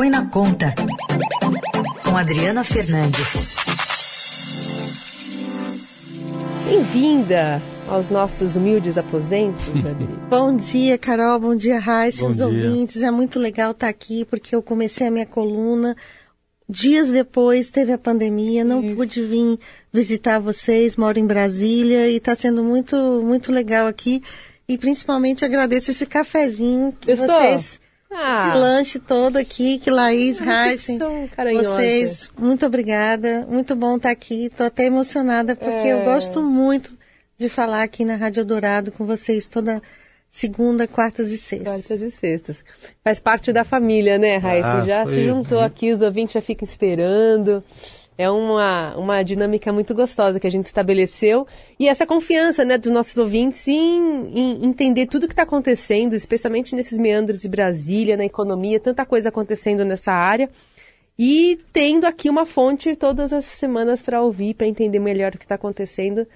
Põe na Conta, com Adriana Fernandes. Bem-vinda aos nossos humildes aposentos, Adri. Bom dia, Carol. Bom dia, Raíssa, os ouvintes. É muito legal estar aqui porque eu comecei a minha coluna. Dias depois teve a pandemia, não Isso. pude vir visitar vocês, moro em Brasília e está sendo muito, muito legal aqui. E principalmente agradeço esse cafezinho que Estou. vocês. Ah. Esse lanche todo aqui, que Laís, Heisen, vocês, muito obrigada, muito bom estar aqui, estou até emocionada porque é. eu gosto muito de falar aqui na Rádio Dourado com vocês toda segunda, quartas e sextas. Quartas e sextas. Faz parte da família, né, Raíssa? Ah, já foi. se juntou aqui, os ouvintes já ficam esperando é uma, uma dinâmica muito gostosa que a gente estabeleceu e essa confiança né, dos nossos ouvintes em, em entender tudo o que está acontecendo, especialmente nesses meandros de Brasília, na economia, tanta coisa acontecendo nessa área. E tendo aqui uma fonte todas as semanas para ouvir, para entender melhor o que está acontecendo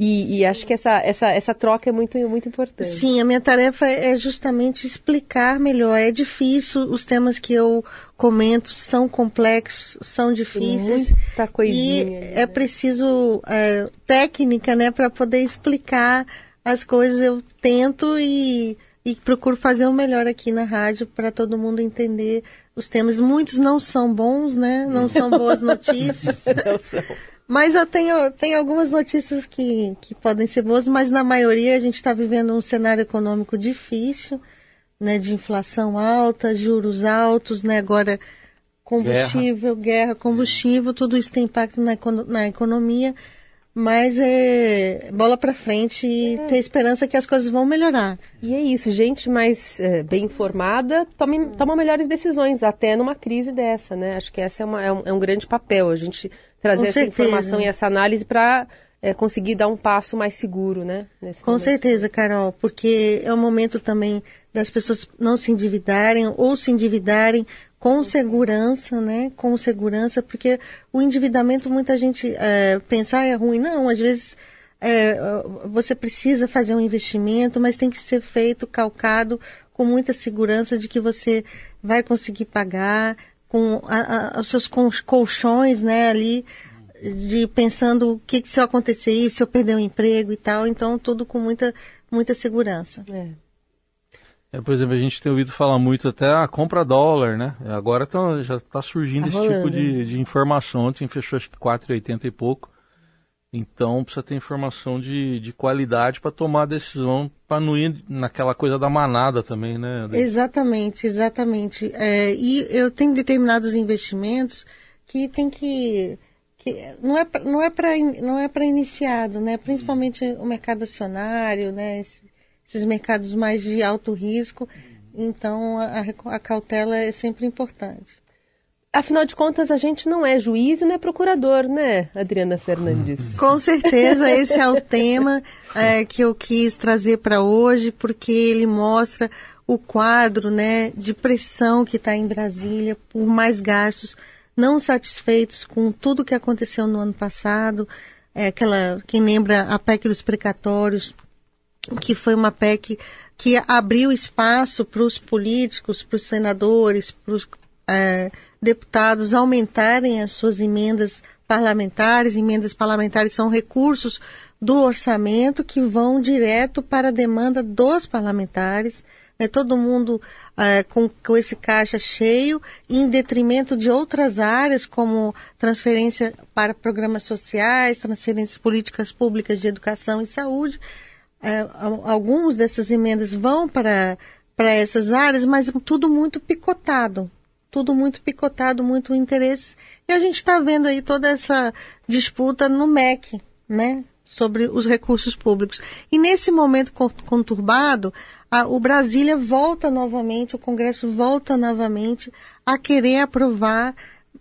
e, e, acho que essa, essa, essa troca é muito, muito importante. Sim, a minha tarefa é justamente explicar melhor. É difícil, os temas que eu comento são complexos, são difíceis. Muita coisinha. E é preciso é, técnica, né, para poder explicar as coisas. Eu tento e, e procuro fazer o melhor aqui na rádio para todo mundo entender os temas. Muitos não são bons, né? Não são boas notícias. não são. Mas eu tenho, tenho algumas notícias que, que podem ser boas, mas na maioria a gente está vivendo um cenário econômico difícil, né, de inflação alta, juros altos, né, agora combustível, guerra, guerra combustível, tudo isso tem impacto na, na economia, mas é bola para frente e é. ter esperança que as coisas vão melhorar. E é isso, gente mais é, bem informada tome, toma melhores decisões, até numa crise dessa, né? Acho que essa é, uma, é, um, é um grande papel, a gente trazer Com essa certeza. informação e essa análise para é, conseguir dar um passo mais seguro, né? Com momento. certeza, Carol, porque é o momento também das pessoas não se endividarem ou se endividarem com segurança, né? Com segurança, porque o endividamento muita gente é, pensa ah, é ruim, não, às vezes é, você precisa fazer um investimento, mas tem que ser feito calcado com muita segurança de que você vai conseguir pagar, com a, a, os seus colchões, né, ali, de pensando o que, que se eu acontecer isso, se eu perder o um emprego e tal, então tudo com muita, muita segurança. É. É, por exemplo, a gente tem ouvido falar muito até a compra dólar, né? Agora tá, já está surgindo tá esse tipo de, de informação. Ontem fechou acho que 4,80 e pouco. Então precisa ter informação de, de qualidade para tomar a decisão, para não ir naquela coisa da manada também, né? Exatamente, exatamente. É, e eu tenho determinados investimentos que tem que, que não é não é para não é para iniciado, né? Principalmente o mercado acionário, né? Esses mercados mais de alto risco. Então a, a cautela é sempre importante. Afinal de contas, a gente não é juiz e não é procurador, né, Adriana Fernandes? Com certeza, esse é o tema é, que eu quis trazer para hoje, porque ele mostra o quadro né, de pressão que está em Brasília por mais gastos, não satisfeitos com tudo que aconteceu no ano passado. É aquela, quem lembra a PEC dos precatórios, que foi uma PEC que abriu espaço para os políticos, para os senadores, para os é, deputados aumentarem as suas emendas parlamentares. Emendas parlamentares são recursos do orçamento que vão direto para a demanda dos parlamentares. Né? Todo mundo é, com, com esse caixa cheio, em detrimento de outras áreas, como transferência para programas sociais, transferências políticas públicas de educação e saúde. É, alguns dessas emendas vão para, para essas áreas, mas tudo muito picotado tudo muito picotado, muito interesse. E a gente está vendo aí toda essa disputa no MEC, né? Sobre os recursos públicos. E nesse momento conturbado, a, o Brasília volta novamente, o Congresso volta novamente a querer aprovar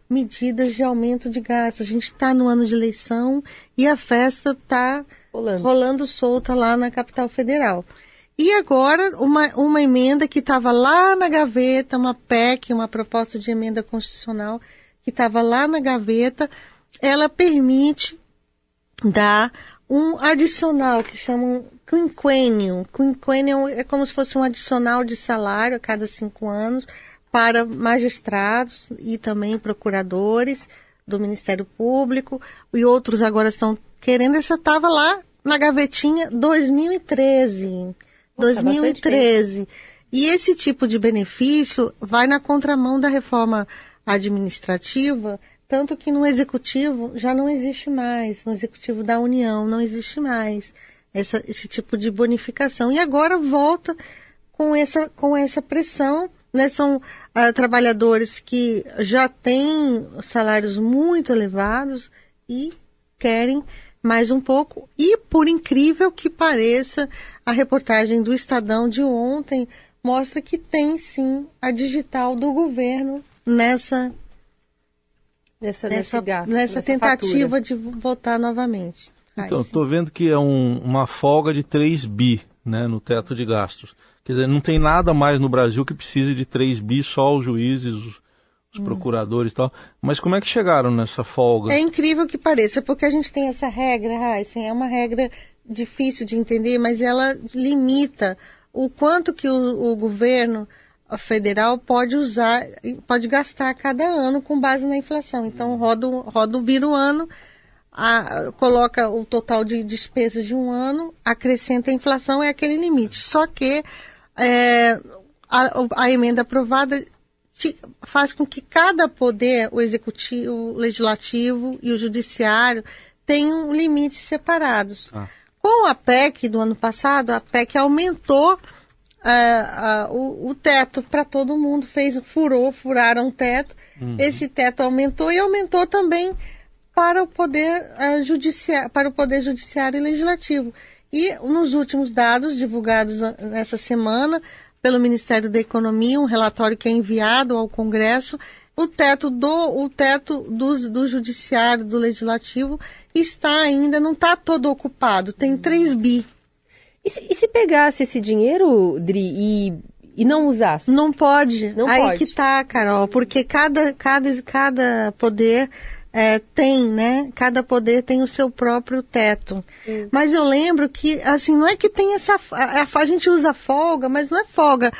medidas de aumento de gastos. A gente está no ano de eleição e a festa está rolando. rolando solta lá na capital federal. E agora, uma, uma emenda que estava lá na gaveta, uma PEC, uma proposta de emenda constitucional, que estava lá na gaveta, ela permite dar um adicional que chamam quinquênio. Quinquênio é como se fosse um adicional de salário a cada cinco anos para magistrados e também procuradores do Ministério Público e outros agora estão querendo. Essa estava lá na gavetinha 2013. Nossa, 2013. E esse tipo de benefício vai na contramão da reforma administrativa, tanto que no executivo já não existe mais, no executivo da União não existe mais essa, esse tipo de bonificação. E agora volta com essa, com essa pressão. Né? São uh, trabalhadores que já têm salários muito elevados e querem mais um pouco. E, por incrível que pareça, a reportagem do Estadão de ontem mostra que tem sim a digital do governo nessa nessa, nessa, gasto, nessa tentativa fatura. de votar novamente. Então, estou vendo que é um, uma folga de 3 bi né, no teto de gastos. Quer dizer, não tem nada mais no Brasil que precise de 3 bi, só os juízes, os, hum. procuradores e tal. Mas como é que chegaram nessa folga? É incrível que pareça, porque a gente tem essa regra, Heisen, é uma regra difícil de entender, mas ela limita o quanto que o, o governo federal pode usar, pode gastar cada ano com base na inflação. Então, roda, roda vira o ano, a, coloca o total de despesas de um ano, acrescenta a inflação, é aquele limite. Só que é, a, a, emenda aprovada faz com que cada poder, o executivo, o legislativo e o judiciário, tenham limites separados. Ah. Com a PEC do ano passado, a PEC aumentou é, o, o, teto para todo mundo, fez, furou, furaram o teto. Uhum. Esse teto aumentou e aumentou também para o poder uh, judiciário, para o poder judiciário e legislativo. E nos últimos dados divulgados nessa semana pelo Ministério da Economia, um relatório que é enviado ao Congresso, o teto do o teto do, do judiciário, do legislativo está ainda não está todo ocupado, tem 3 bi. E se, e se pegasse esse dinheiro, Dri, e e não usasse? Não pode. Não Aí pode. que tá, Carol, porque cada, cada, cada poder é, tem, né? Cada poder tem o seu próprio teto. Hum. Mas eu lembro que, assim, não é que tem essa. A, a, a gente usa folga, mas não é folga.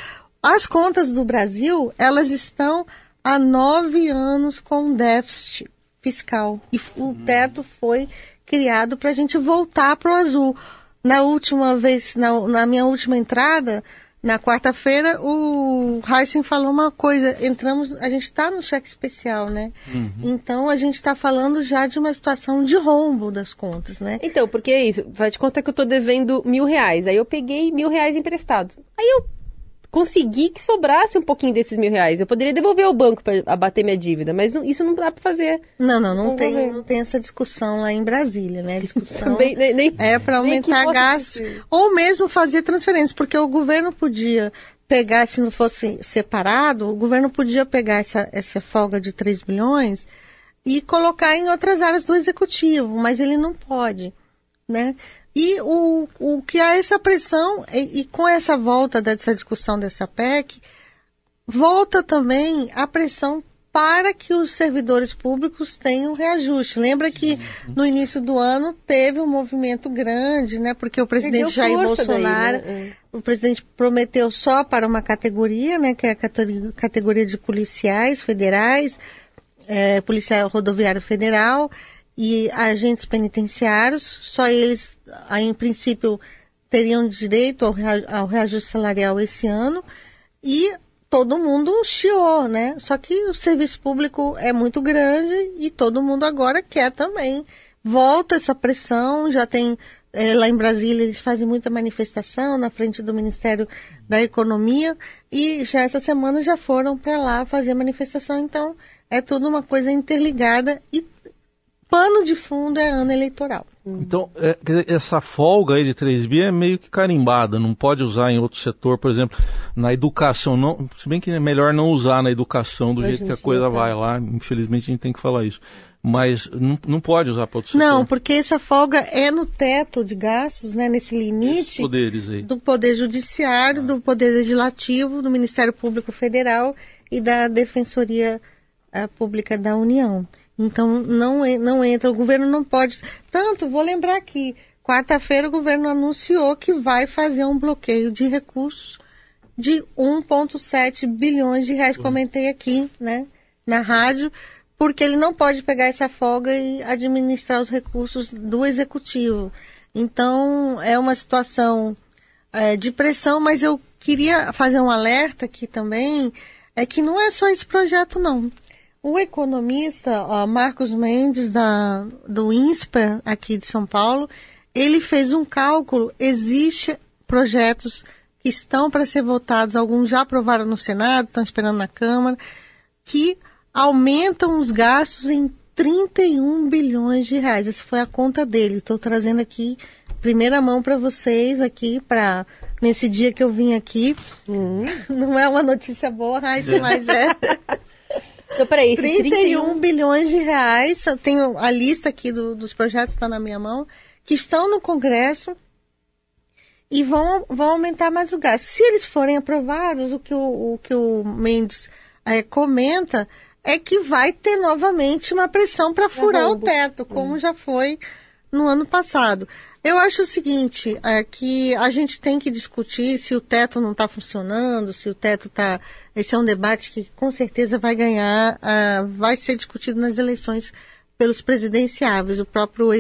As contas do Brasil, elas estão há nove anos com déficit fiscal. E o hum. teto foi criado para a gente voltar para o azul. Na última vez, na, na minha última entrada, na quarta-feira, o Heisen falou uma coisa. Entramos, a gente está no cheque especial, né? Uhum. Então a gente está falando já de uma situação de rombo das contas, né? Então, porque é isso. Vai te contar que eu estou devendo mil reais. Aí eu peguei mil reais emprestado. Aí eu consegui que sobrasse um pouquinho desses mil reais. Eu poderia devolver ao banco para abater minha dívida, mas não, isso não dá para fazer. Não, não, não tem, não tem essa discussão lá em Brasília, né? A discussão Também, nem, nem, é para aumentar gastos ou mesmo fazer transferências, porque o governo podia pegar, se não fosse separado, o governo podia pegar essa, essa folga de 3 bilhões e colocar em outras áreas do executivo, mas ele não pode, né? E o, o que há essa pressão, e, e com essa volta dessa discussão dessa PEC, volta também a pressão para que os servidores públicos tenham reajuste. Lembra que no início do ano teve um movimento grande, né? Porque o presidente Jair Bolsonaro, daí, né? o presidente prometeu só para uma categoria, né? Que é a categoria de policiais federais, é, policial rodoviário federal e agentes penitenciários, só eles, aí, em princípio, teriam direito ao, ao reajuste salarial esse ano, e todo mundo chiou, né? Só que o serviço público é muito grande e todo mundo agora quer também. Volta essa pressão, já tem é, lá em Brasília eles fazem muita manifestação na frente do Ministério da Economia e já essa semana já foram para lá fazer manifestação, então é tudo uma coisa interligada e pano de fundo é ano eleitoral. Então, é, essa folga aí de 3 bi é meio que carimbada, não pode usar em outro setor, por exemplo, na educação, não, se bem que é melhor não usar na educação do Hoje jeito que a coisa tá. vai lá, infelizmente a gente tem que falar isso. Mas não, não pode usar para outro setor. Não, porque essa folga é no teto de gastos, né, nesse limite do Poder Judiciário, ah. do Poder Legislativo, do Ministério Público Federal e da Defensoria uh, Pública da União. Então não, não entra, o governo não pode. Tanto, vou lembrar aqui, quarta-feira o governo anunciou que vai fazer um bloqueio de recursos de 1,7 bilhões de reais. Comentei aqui, né, na rádio, porque ele não pode pegar essa folga e administrar os recursos do executivo. Então, é uma situação é, de pressão, mas eu queria fazer um alerta aqui também, é que não é só esse projeto, não. O economista ó, Marcos Mendes, da, do INSPER, aqui de São Paulo, ele fez um cálculo, existe projetos que estão para ser votados, alguns já aprovaram no Senado, estão esperando na Câmara, que aumentam os gastos em 31 bilhões de reais. Essa foi a conta dele. Estou trazendo aqui primeira mão para vocês aqui para nesse dia que eu vim aqui. Hum. Não é uma notícia boa, Raíssa, mas é. Então, peraí, 31, 31 bilhões de reais. Eu tenho a lista aqui do, dos projetos está na minha mão, que estão no Congresso e vão, vão aumentar mais o gasto. Se eles forem aprovados, o que o, o que o Mendes é, comenta é que vai ter novamente uma pressão para furar o teto, como hum. já foi no ano passado. Eu acho o seguinte, é que a gente tem que discutir se o teto não está funcionando, se o teto está. Esse é um debate que com certeza vai ganhar, uh, vai ser discutido nas eleições pelos presidenciáveis. O próprio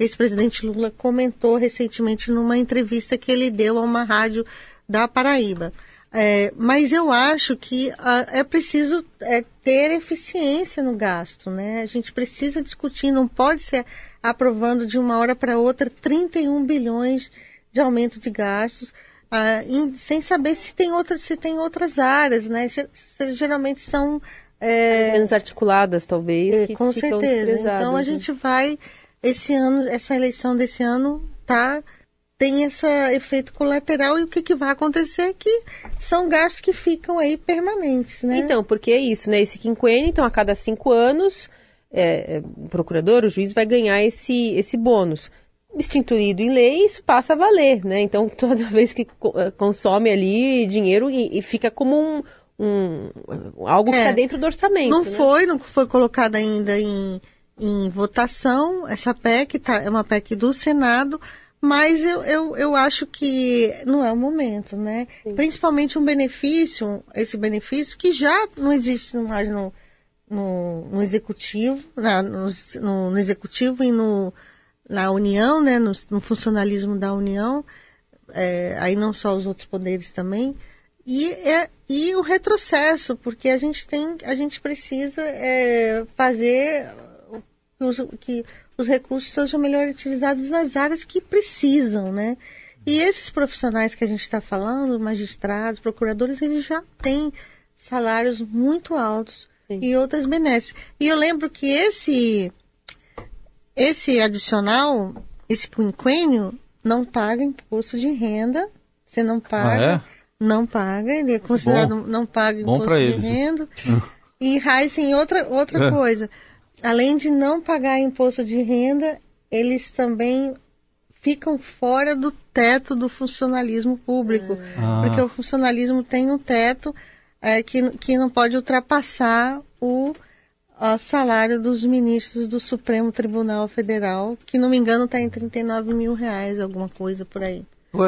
ex-presidente ex Lula comentou recentemente numa entrevista que ele deu a uma rádio da Paraíba. É, mas eu acho que uh, é preciso é, ter eficiência no gasto, né? A gente precisa discutir, não pode ser aprovando de uma hora para outra 31 bilhões de aumento de gastos, uh, em, sem saber se tem outras, se tem outras áreas, né? Se, se, geralmente são é, menos articuladas, talvez. É, com certeza. Então a né? gente vai esse ano, essa eleição desse ano tá tem esse efeito colateral e o que, que vai acontecer é que são gastos que ficam aí permanentes, né? Então, porque é isso, né? Esse quinquênio, então, a cada cinco anos, é, é procurador, o juiz vai ganhar esse, esse bônus. Instituído em lei, isso passa a valer, né? Então, toda vez que é, consome ali dinheiro e, e fica como um, um algo que está é, dentro do orçamento. Não né? foi, não foi colocado ainda em, em votação. Essa PEC tá, é uma PEC do Senado, mas eu, eu, eu acho que não é o momento, né? Sim. Principalmente um benefício, esse benefício que já não existe mais no, no, no executivo, na, no, no, executivo e no, na União, né? No, no funcionalismo da União, é, aí não só os outros poderes também. E, é, e o retrocesso, porque a gente tem, a gente precisa é, fazer que, que os recursos sejam melhor utilizados nas áreas que precisam, né? E esses profissionais que a gente está falando, magistrados, procuradores, eles já têm salários muito altos Sim. e outras benesses. E eu lembro que esse esse adicional, esse quinquênio, não paga imposto de renda. Você não paga. Ah, é? Não paga, ele é considerado Bom. não paga imposto de eles. renda. e Heisen, outra, outra é. coisa além de não pagar imposto de renda, eles também ficam fora do teto do funcionalismo público. Ah. Porque o funcionalismo tem um teto é, que, que não pode ultrapassar o, salário dos ministros do Supremo Tribunal Federal, que, não me engano, está em 39 mil reais, alguma coisa por aí.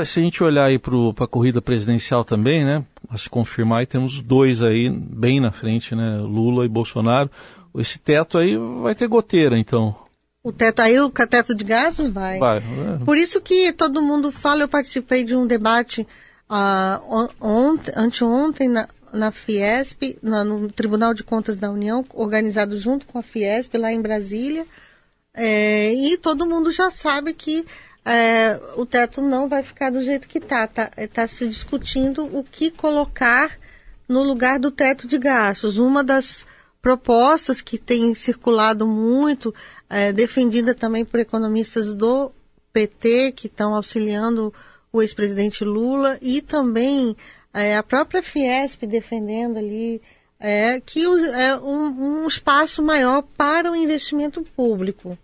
Se a gente olhar aí para a corrida presidencial também, né? A se confirmar, e temos dois aí bem na frente, né? Lula e Bolsonaro. Esse teto aí vai ter goteira, então. O teto aí, o teto de gases vai. Vai. É. Por isso que todo mundo fala, eu participei de um debate uh, ontem, anteontem na, na Fiesp, no Tribunal de Contas da União, organizado junto com a Fiesp lá em Brasília. É, e todo mundo já sabe que é, o teto não vai ficar do jeito que está. Está tá se discutindo o que colocar no lugar do teto de gastos. Uma das propostas que têm circulado muito, é, defendida também por economistas do PT, que estão auxiliando o ex-presidente Lula, e também é, a própria Fiesp defendendo ali é, que é um, um espaço maior para o investimento público.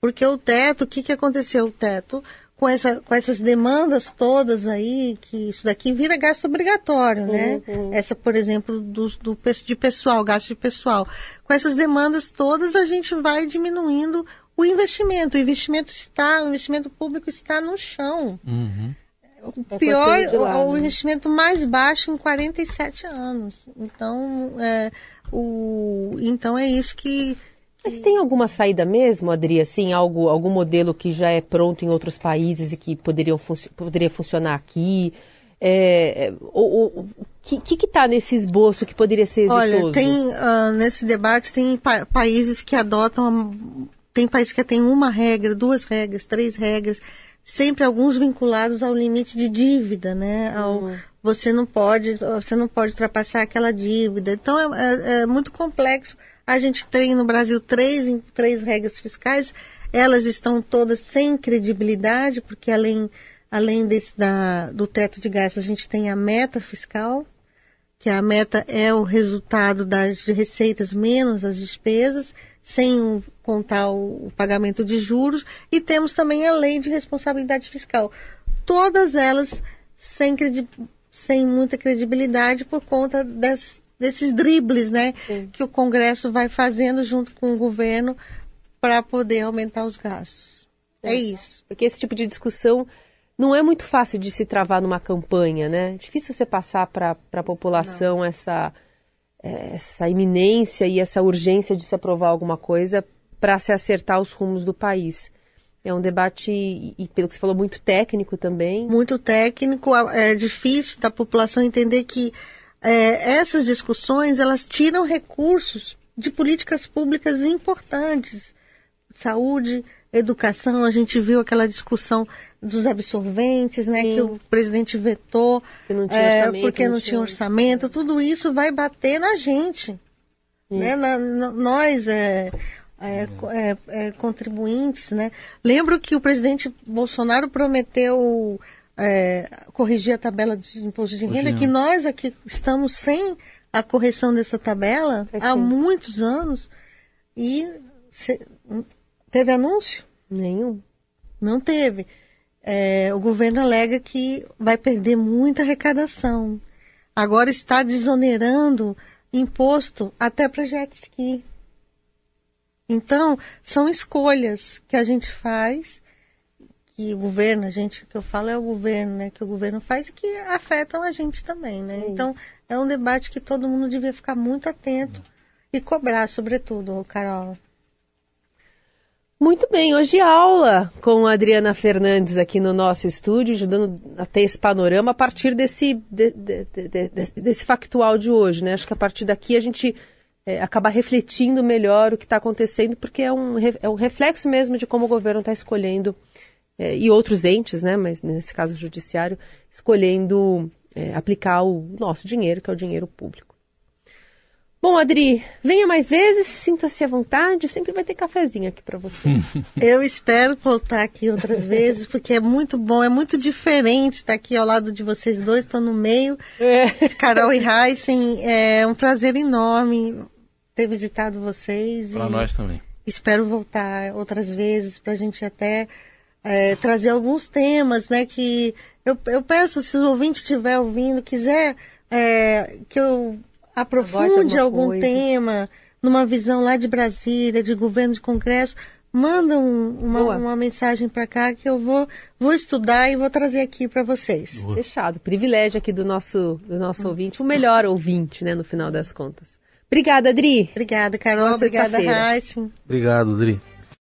Porque o teto, o que, que aconteceu? O teto com, essa, com essas demandas todas aí, que isso daqui vira gasto obrigatório, né? Uhum. Essa, por exemplo, do, do, de pessoal, gasto de pessoal. Com essas demandas todas, a gente vai diminuindo o investimento. O investimento está, o investimento público está no chão. Uhum. O é pior, o, o, né? investimento mais baixo em 47 anos. Então, é, o, então é isso que. Mas tem alguma saída mesmo, Adri? Assim, algo, algum modelo que já é pronto em outros países e que poderiam poderia funcionar aqui? É, o, o que está nesse esboço que poderia ser exitoso? Olha, tem uh, nesse debate tem pa países que adotam tem países que tem uma regra, duas regras, três regras, sempre alguns vinculados ao limite de dívida, né? Ao, uhum. Você não pode você não pode ultrapassar aquela dívida. Então é, é, é muito complexo. A gente tem no Brasil três três regras fiscais. Elas estão todas sem credibilidade porque além além desse, da, do teto de gastos, a gente tem a meta fiscal, que a meta é o resultado das receitas menos as despesas, sem contar o, pagamento de juros, e temos também a lei de responsabilidade fiscal. Todas elas sem, sem muita credibilidade por conta desses, desses dribles né, que o Congresso vai fazendo junto com o governo para poder aumentar os gastos. É, é isso. Porque esse tipo de discussão não é muito fácil de se travar numa campanha, né? É difícil você passar para a população essa, é, essa iminência e essa urgência de se aprovar alguma coisa para se acertar os rumos do país. É um debate, e pelo que você falou, muito técnico também. Muito técnico, é difícil da população entender que é, essas discussões elas tiram recursos de políticas públicas importantes, saúde, educação. A gente viu aquela discussão dos absorventes, né, Sim. que o presidente vetou, não é, porque não, não tinha orçamento, tudo isso vai bater na gente, né, na, na, nós é, é, é, é, contribuintes, né. Lembro que o presidente Bolsonaro prometeu é, corrigir a tabela de imposto de renda, que nós aqui estamos sem a correção dessa tabela há muitos anos e se, teve anúncio? Nenhum. Não teve é, o governo alega que vai perder muita arrecadação. Agora está desonerando imposto até para jet ski. Então, são escolhas que a gente faz, que o governo, a gente, que eu falo é o governo, né, que o governo faz e que afetam a gente também, né? É então, é um debate que todo mundo devia ficar muito atento e cobrar, sobretudo, Carol. Muito bem, hoje aula com a Adriana Fernandes aqui no nosso estúdio, ajudando a ter esse panorama a partir desse, de, de, de, desse factual de hoje, né? Acho que a partir daqui a gente é, acaba refletindo melhor o que está acontecendo, porque é um, é um reflexo mesmo de como o governo está escolhendo, é, e outros entes, né? Mas nesse caso o judiciário, escolhendo é, aplicar o nosso dinheiro, que é o dinheiro público. Bom, Adri, venha mais vezes, sinta-se à vontade, sempre vai ter cafezinho aqui para você. Eu espero voltar aqui outras vezes, porque é muito bom, é muito diferente estar aqui ao lado de vocês dois, estou no meio é. de Carol e Heisen. É um prazer enorme ter visitado vocês. Para nós também. Espero voltar outras vezes para a gente até é, trazer alguns temas, né? Que eu, eu peço, se o ouvinte estiver ouvindo, quiser é, que eu aprofunde algum coisa. tema, numa visão lá de Brasília, de governo de congresso, manda um, uma, uma, mensagem para cá que eu vou, vou estudar e vou trazer aqui para vocês. Boa. Fechado. Privilégio aqui do nosso, do nosso hum. ouvinte, o melhor ouvinte, né, no final das contas. Obrigada, Adri. Obrigada, Carol. Obrigada, Raíssa. Obrigado, Adri.